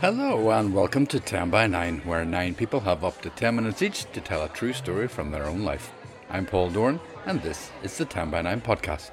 Hello and welcome to 10 by 9, where 9 people have up to 10 minutes each to tell a true story from their own life. I'm Paul Doran, and this is the 10 by 9 podcast.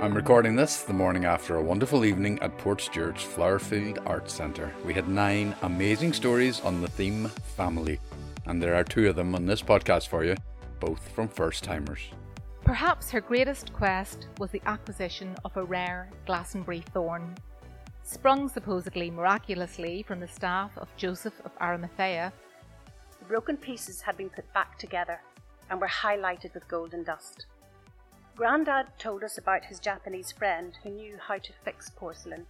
I'm recording this the morning after a wonderful evening at Portstewart's Flowerfield Arts Centre. We had nine amazing stories on the theme family, and there are two of them on this podcast for you both from first timers. Perhaps her greatest quest was the acquisition of a rare Glastonbury thorn. Sprung supposedly miraculously from the staff of Joseph of Arimathea, the broken pieces had been put back together and were highlighted with golden dust. Grandad told us about his Japanese friend who knew how to fix porcelain.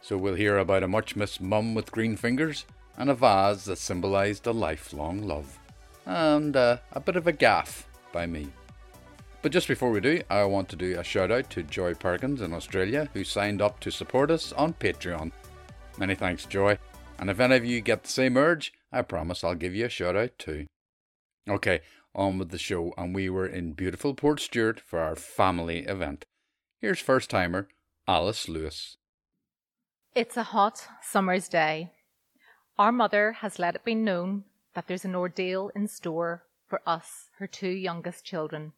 So we'll hear about a much missed mum with green fingers and a vase that symbolised a lifelong love and uh, a bit of a gaff by me. But just before we do, I want to do a shout out to Joy Perkins in Australia who signed up to support us on Patreon. Many thanks, Joy. And if any of you get the same urge, I promise I'll give you a shout out too. Okay, on with the show, and we were in beautiful Portstewart for our family event. Here's first timer Alice Lewis. It's a hot summer's day. Our mother has let it be known that there's an ordeal in store for us, her two youngest children.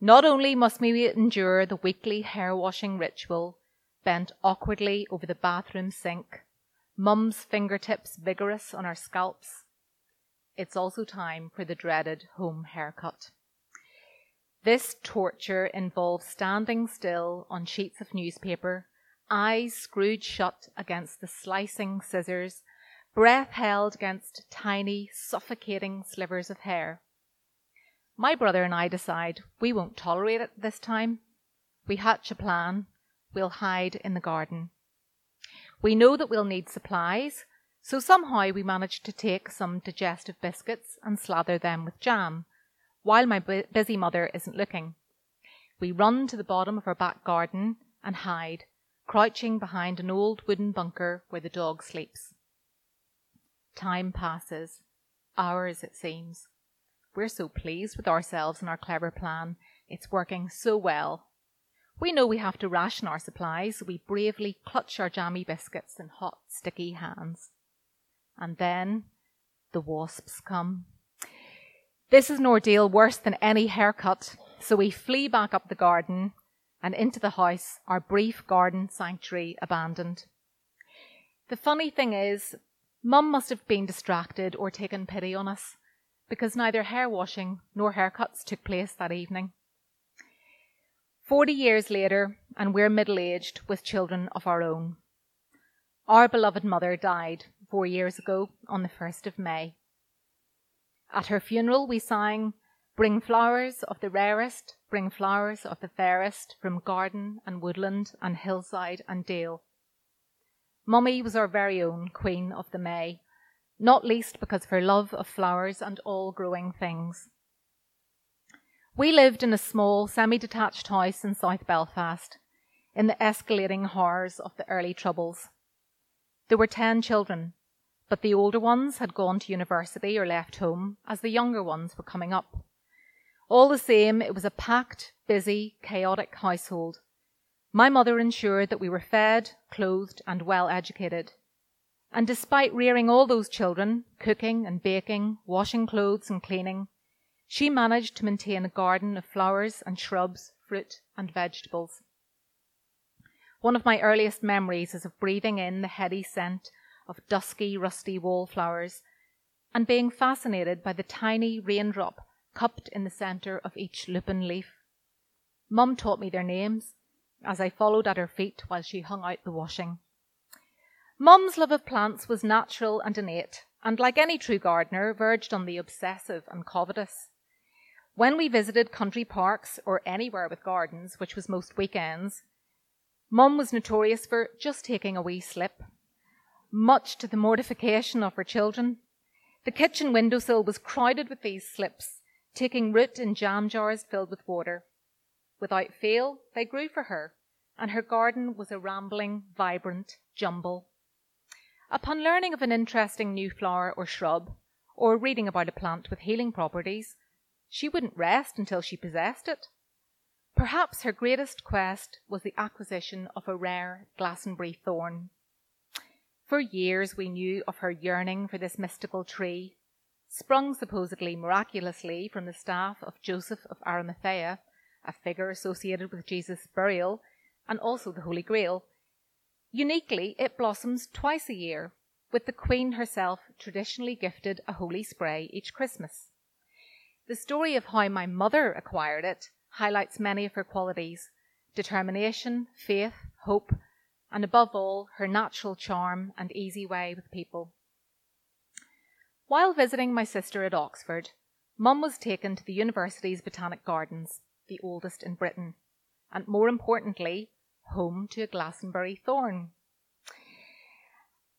Not only must we endure the weekly hair washing ritual, bent awkwardly over the bathroom sink, mum's fingertips vigorous on our scalps, it's also time for the dreaded home haircut. This torture involves standing still on sheets of newspaper, eyes screwed shut against the slicing scissors breath held against tiny, suffocating slivers of hair. My brother and I decide we won't tolerate it this time. We hatch a plan. We'll hide in the garden. We know that we'll need supplies, so somehow we manage to take some digestive biscuits and slather them with jam, while my busy mother isn't looking. We run to the bottom of our back garden and hide, crouching behind an old wooden bunker where the dog sleeps. Time passes. Hours, it seems. We're so pleased with ourselves and our clever plan. It's working so well. We know we have to ration our supplies, so we bravely clutch our jammy biscuits in hot, sticky hands. And then the wasps come. This is an ordeal worse than any haircut, so we flee back up the garden and into the house, our brief garden sanctuary abandoned. The funny thing is, Mum must have been distracted or taken pity on us, because neither hair washing nor haircuts took place that evening. Forty years later, and we're middle aged with children of our own. Our beloved mother died four years ago on the 1st of May. At her funeral, we sang, Bring flowers of the rarest, bring flowers of the fairest from garden and woodland and hillside and dale. Mummy was our very own Queen of the May, not least because of her love of flowers and all growing things. We lived in a small, semi detached house in South Belfast, in the escalating horrors of the early Troubles. There were ten children, but the older ones had gone to university or left home as the younger ones were coming up. All the same, it was a packed, busy, chaotic household my mother ensured that we were fed, clothed, and well educated. And despite rearing all those children, cooking and baking, washing clothes and cleaning, she managed to maintain a garden of flowers and shrubs, fruit and vegetables. One of my earliest memories is of breathing in the heady scent of dusky, rusty wallflowers and being fascinated by the tiny raindrop cupped in the centre of each lupin leaf. Mum taught me their names, as I followed at her feet while she hung out the washing. Mum's love of plants was natural and innate, and like any true gardener, verged on the obsessive and covetous. When we visited country parks or anywhere with gardens, which was most weekends, Mum was notorious for just taking a wee slip, much to the mortification of her children. The kitchen windowsill was crowded with these slips, taking root in jam jars filled with water. Without fail, they grew for her, and her garden was a rambling, vibrant jumble. Upon learning of an interesting new flower or shrub, or reading about a plant with healing properties, she wouldn't rest until she possessed it. Perhaps her greatest quest was the acquisition of a rare Glastonbury thorn. For years we knew of her yearning for this mystical tree, sprung supposedly miraculously from the staff of Joseph of Arimathea, a figure associated with Jesus' burial and also the Holy Grail. Uniquely, it blossoms twice a year, with the Queen herself traditionally gifted a holy spray each Christmas. The story of how my mother acquired it highlights many of her qualities determination, faith, hope, and above all, her natural charm and easy way with people. While visiting my sister at Oxford, Mum was taken to the university's Botanic Gardens, the oldest in Britain, and more importantly, home to a Glastonbury thorn.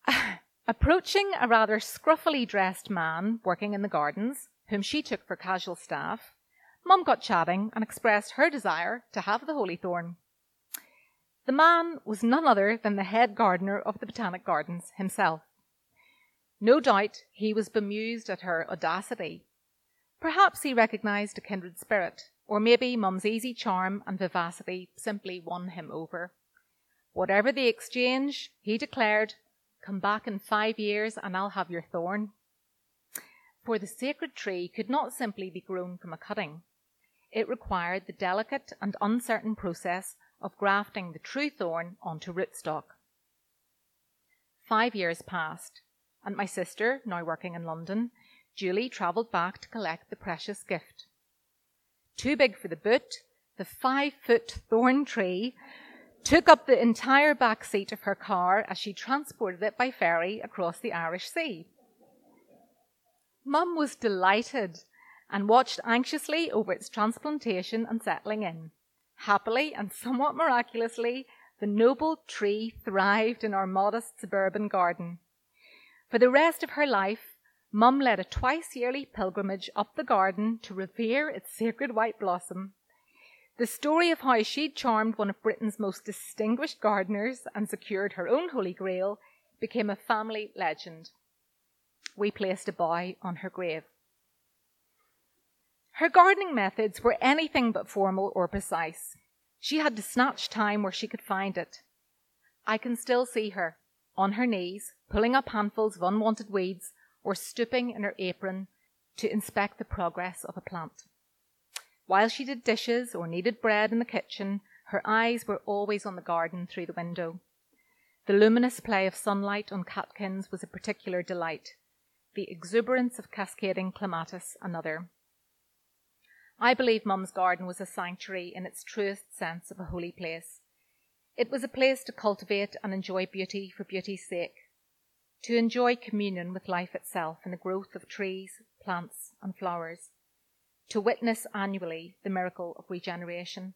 Approaching a rather scruffily dressed man working in the gardens, whom she took for casual staff, Mum got chatting and expressed her desire to have the holy thorn. The man was none other than the head gardener of the Botanic Gardens himself. No doubt he was bemused at her audacity. Perhaps he recognized a kindred spirit, or maybe Mum's easy charm and vivacity simply won him over. Whatever the exchange, he declared, Come back in five years and I'll have your thorn for the sacred tree could not simply be grown from a cutting. It required the delicate and uncertain process of grafting the true thorn onto rootstock. Five years passed, and my sister, now working in London, Julie travelled back to collect the precious gift. Too big for the boot, the five foot thorn tree took up the entire back seat of her car as she transported it by ferry across the Irish Sea. Mum was delighted and watched anxiously over its transplantation and settling in. Happily and somewhat miraculously, the noble tree thrived in our modest suburban garden. For the rest of her life, Mum led a twice yearly pilgrimage up the garden to revere its sacred white blossom. The story of how she charmed one of Britain's most distinguished gardeners and secured her own Holy Grail became a family legend we placed a bough on her grave. Her gardening methods were anything but formal or precise. She had to snatch time where she could find it. I can still see her, on her knees, pulling up handfuls of unwanted weeds or stooping in her apron to inspect the progress of a plant. While she did dishes or kneaded bread in the kitchen, her eyes were always on the garden through the window. The luminous play of sunlight on catkins was a particular delight the exuberance of cascading clematis another. I believe Mum's garden was a sanctuary in its truest sense of a holy place. It was a place to cultivate and enjoy beauty for beauty's sake, to enjoy communion with life itself in the growth of trees, plants, and flowers, to witness annually the miracle of regeneration,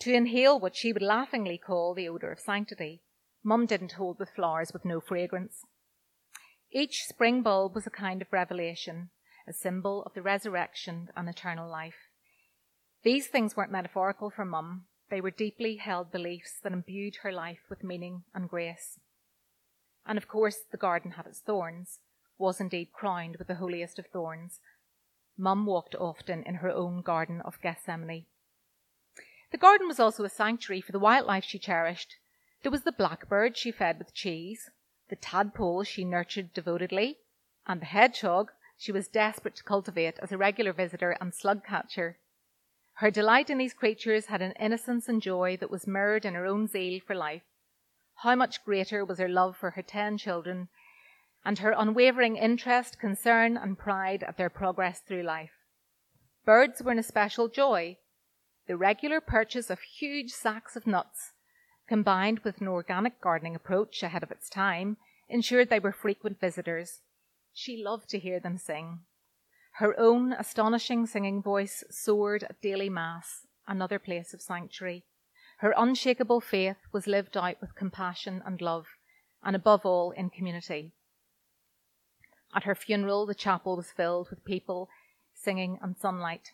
to inhale what she would laughingly call the odour of sanctity. Mum didn't hold with flowers with no fragrance. Each spring bulb was a kind of revelation, a symbol of the resurrection and eternal life. These things weren't metaphorical for Mum, they were deeply held beliefs that imbued her life with meaning and grace. And of course, the garden had its thorns, was indeed crowned with the holiest of thorns. Mum walked often in her own garden of Gethsemane. The garden was also a sanctuary for the wildlife she cherished. There was the blackbird she fed with cheese, the tadpole she nurtured devotedly, and the hedgehog she was desperate to cultivate as a regular visitor and slug catcher. Her delight in these creatures had an innocence and joy that was mirrored in her own zeal for life. How much greater was her love for her ten children, and her unwavering interest, concern, and pride at their progress through life. Birds were an especial joy. The regular purchase of huge sacks of nuts combined with an organic gardening approach ahead of its time, ensured they were frequent visitors. She loved to hear them sing. Her own astonishing singing voice soared at daily mass, another place of sanctuary. Her unshakable faith was lived out with compassion and love, and above all in community. At her funeral, the chapel was filled with people singing and sunlight.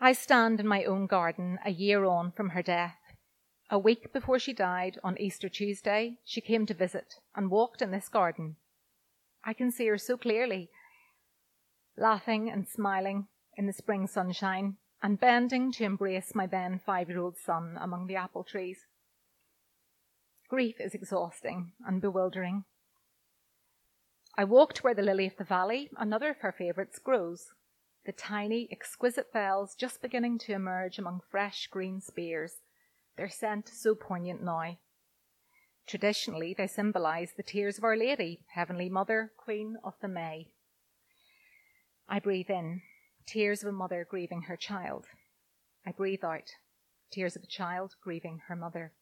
I stand in my own garden a year on from her death, a week before she died, on Easter Tuesday, she came to visit and walked in this garden. I can see her so clearly. laughing and smiling in the spring sunshine, and bending to embrace my then five year old son among the apple trees. Grief is exhausting and bewildering. I walked where the lily of the valley, another of her favourites, grows, the tiny, exquisite bells just beginning to emerge among fresh green spears, their scent so poignant now. Traditionally, they symbolise the tears of Our Lady, Heavenly Mother, Queen of the May. I breathe in, tears of a mother grieving her child. I breathe out, tears of a child grieving her mother.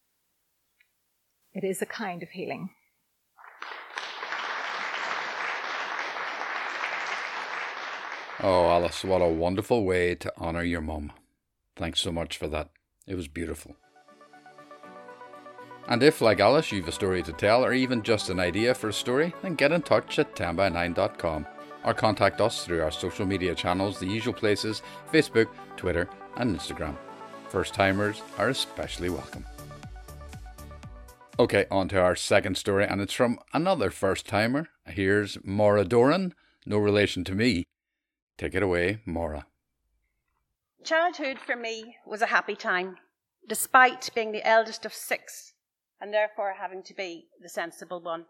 It is a kind of healing. Oh, Alice, what a wonderful way to honour your mum. Thanks so much for that. It was beautiful. And if, like Alice, you've a story to tell or even just an idea for a story, then get in touch at 10by9.com or contact us through our social media channels, the usual places Facebook, Twitter, and Instagram. First timers are especially welcome. Okay, on to our second story, and it's from another first timer. Here's Maura Doran, no relation to me, Take it away, Maura. Childhood for me was a happy time, despite being the eldest of six and therefore having to be the sensible one.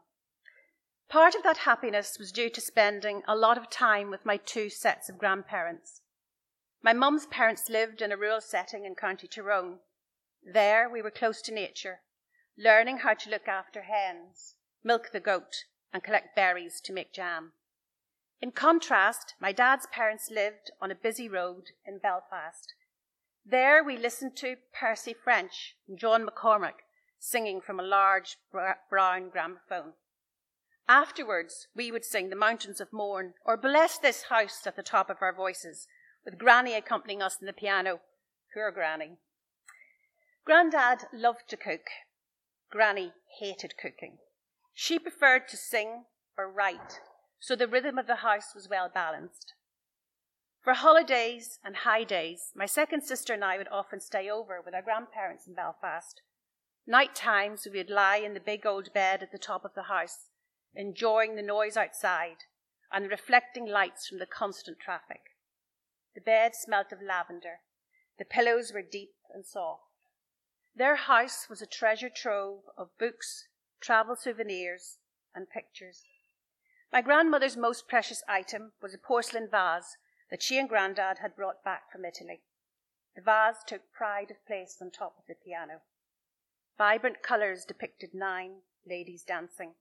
Part of that happiness was due to spending a lot of time with my two sets of grandparents. My mum's parents lived in a rural setting in County Tyrone. There we were close to nature, learning how to look after hens, milk the goat, and collect berries to make jam. In contrast, my dad's parents lived on a busy road in Belfast. There we listened to Percy French and John McCormack singing from a large brown gramophone. Afterwards, we would sing The Mountains of Mourne or Bless This House at the top of our voices, with Granny accompanying us on the piano. Poor Granny. Grandad loved to cook. Granny hated cooking. She preferred to sing or write so the rhythm of the house was well balanced. For holidays and high days, my second sister and I would often stay over with our grandparents in Belfast. Night times, we would lie in the big old bed at the top of the house, enjoying the noise outside and the reflecting lights from the constant traffic. The bed smelt of lavender. The pillows were deep and soft. Their house was a treasure trove of books, travel souvenirs, and pictures. My grandmother's most precious item was a porcelain vase that she and Grandad had brought back from Italy. The vase took pride of place on top of the piano. Vibrant colours depicted nine ladies dancing.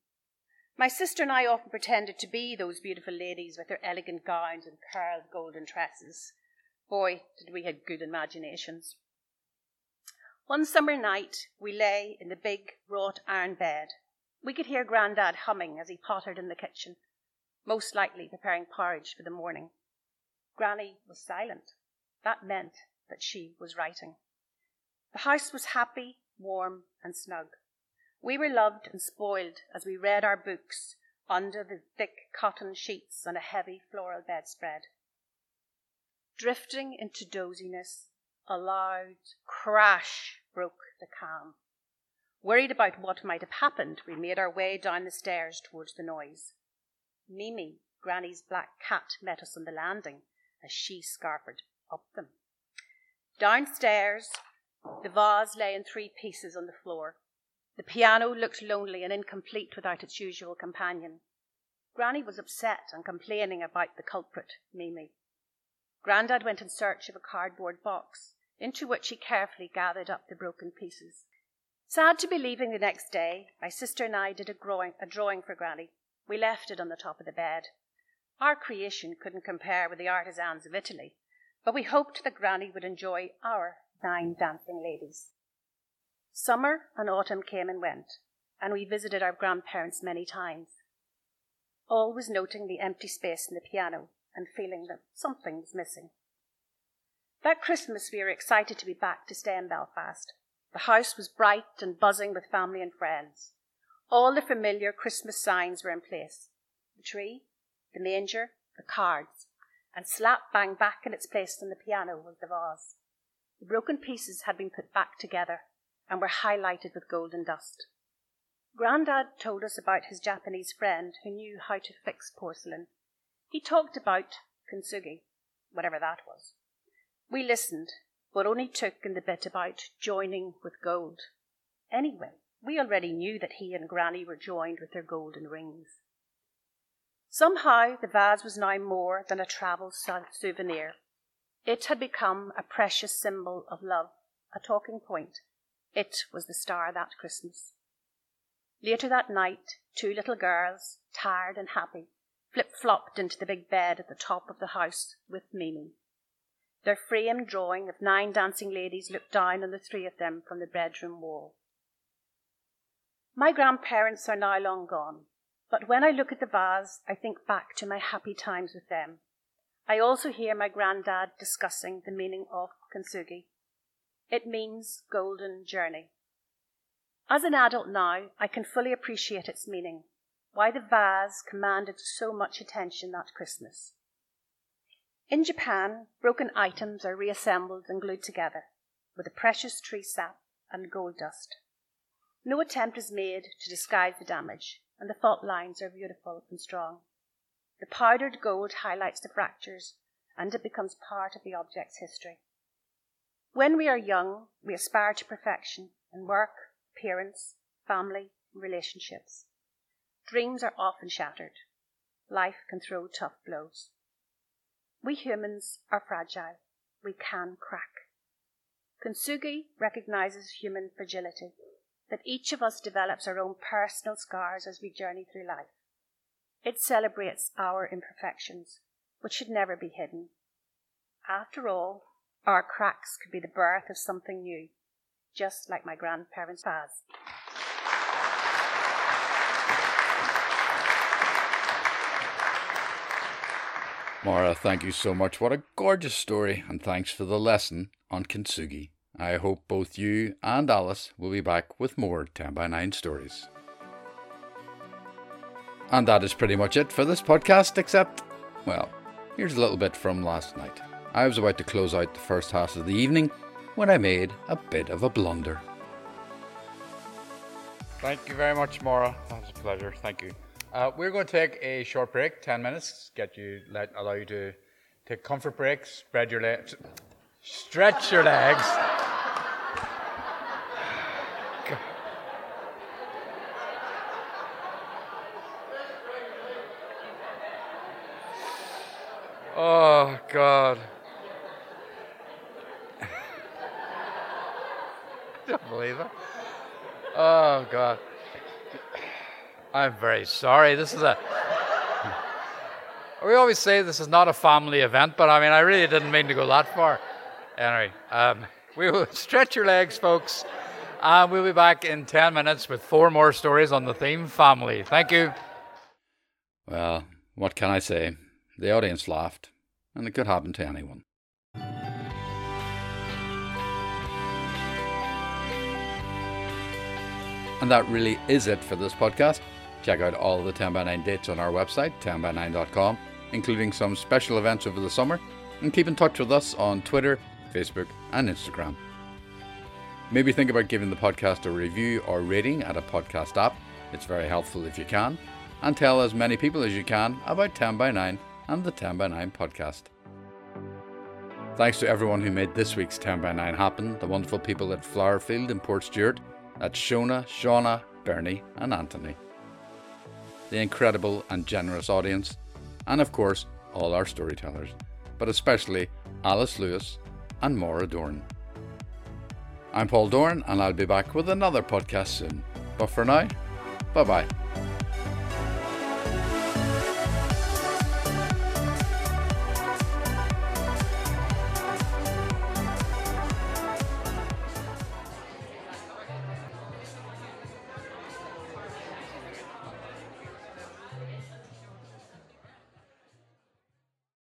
My sister and I often pretended to be those beautiful ladies with their elegant gowns and curled golden tresses. Boy, did we have good imaginations. One summer night, we lay in the big wrought iron bed we could hear Grandad humming as he pottered in the kitchen, most likely preparing porridge for the morning. Granny was silent. That meant that she was writing. The house was happy, warm, and snug. We were loved and spoiled as we read our books under the thick cotton sheets on a heavy floral bedspread. Drifting into doziness, a loud crash broke the calm. Worried about what might have happened, we made our way down the stairs towards the noise. Mimi, Granny's black cat, met us on the landing as she scarpered up them. Downstairs, the vase lay in three pieces on the floor. The piano looked lonely and incomplete without its usual companion. Granny was upset and complaining about the culprit, Mimi. Grandad went in search of a cardboard box, into which he carefully gathered up the broken pieces. Sad to be leaving the next day, my sister and I did a drawing, a drawing for Granny. We left it on the top of the bed. Our creation couldn't compare with the artisans of Italy, but we hoped that Granny would enjoy our nine dancing ladies. Summer and autumn came and went, and we visited our grandparents many times, always noting the empty space in the piano and feeling that something was missing. That Christmas, we were excited to be back to stay in Belfast. The house was bright and buzzing with family and friends. All the familiar Christmas signs were in place the tree, the manger, the cards, and slap bang back in its place on the piano was the vase. The broken pieces had been put back together and were highlighted with golden dust. Grandad told us about his Japanese friend who knew how to fix porcelain. He talked about kintsugi, whatever that was. We listened, but only took in the bit about joining with gold. Anyway, we already knew that he and Granny were joined with their golden rings. Somehow, the vase was now more than a travel souvenir. It had become a precious symbol of love, a talking point. It was the star that Christmas. Later that night, two little girls, tired and happy, flip flopped into the big bed at the top of the house with Mimi. Their framed drawing of nine dancing ladies looked down on the three of them from the bedroom wall. My grandparents are now long gone, but when I look at the vase, I think back to my happy times with them. I also hear my granddad discussing the meaning of kintsugi. It means golden journey. As an adult now, I can fully appreciate its meaning, why the vase commanded so much attention that Christmas. In Japan, broken items are reassembled and glued together with a precious tree sap and gold dust. No attempt is made to disguise the damage, and the fault lines are beautiful and strong. The powdered gold highlights the fractures, and it becomes part of the object's history. When we are young, we aspire to perfection in work, appearance, family, relationships. Dreams are often shattered. Life can throw tough blows. We humans are fragile. We can crack. Kintsugi recognizes human fragility, that each of us develops our own personal scars as we journey through life. It celebrates our imperfections, which should never be hidden. After all, our cracks could be the birth of something new, just like my grandparents' paths. Maura, thank you so much. What a gorgeous story, and thanks for the lesson on kintsugi. I hope both you and Alice will be back with more 10 by 9 stories. And that is pretty much it for this podcast, except, well, here's a little bit from last night. I was about to close out the first half of the evening when I made a bit of a blunder. Thank you very much, Maura. That was a pleasure. Thank you. Uh, we're going to take a short break, 10 minutes, get you, let, allow you to take comfort breaks, spread your legs, stretch your legs. Oh, God. Don't believe it. Oh, God. I'm very sorry. This is a. we always say this is not a family event, but I mean, I really didn't mean to go that far. Anyway, um, we will stretch your legs, folks, and we'll be back in 10 minutes with four more stories on the theme family. Thank you. Well, what can I say? The audience laughed, and it could happen to anyone. And that really is it for this podcast. Check out all the 10 by 9 dates on our website, 10by9.com, including some special events over the summer, and keep in touch with us on Twitter, Facebook, and Instagram. Maybe think about giving the podcast a review or rating at a podcast app. It's very helpful if you can. And tell as many people as you can about 10 by 9 and the 10 by 9 podcast. Thanks to everyone who made this week's 10 by 9 happen, the wonderful people at Flowerfield in Portstewart, that's Shona, Shauna, Bernie, and Anthony. The incredible and generous audience, and of course, all our storytellers, but especially Alice Lewis and Maura Doran. I'm Paul Doran, and I'll be back with another podcast soon. But for now, bye bye.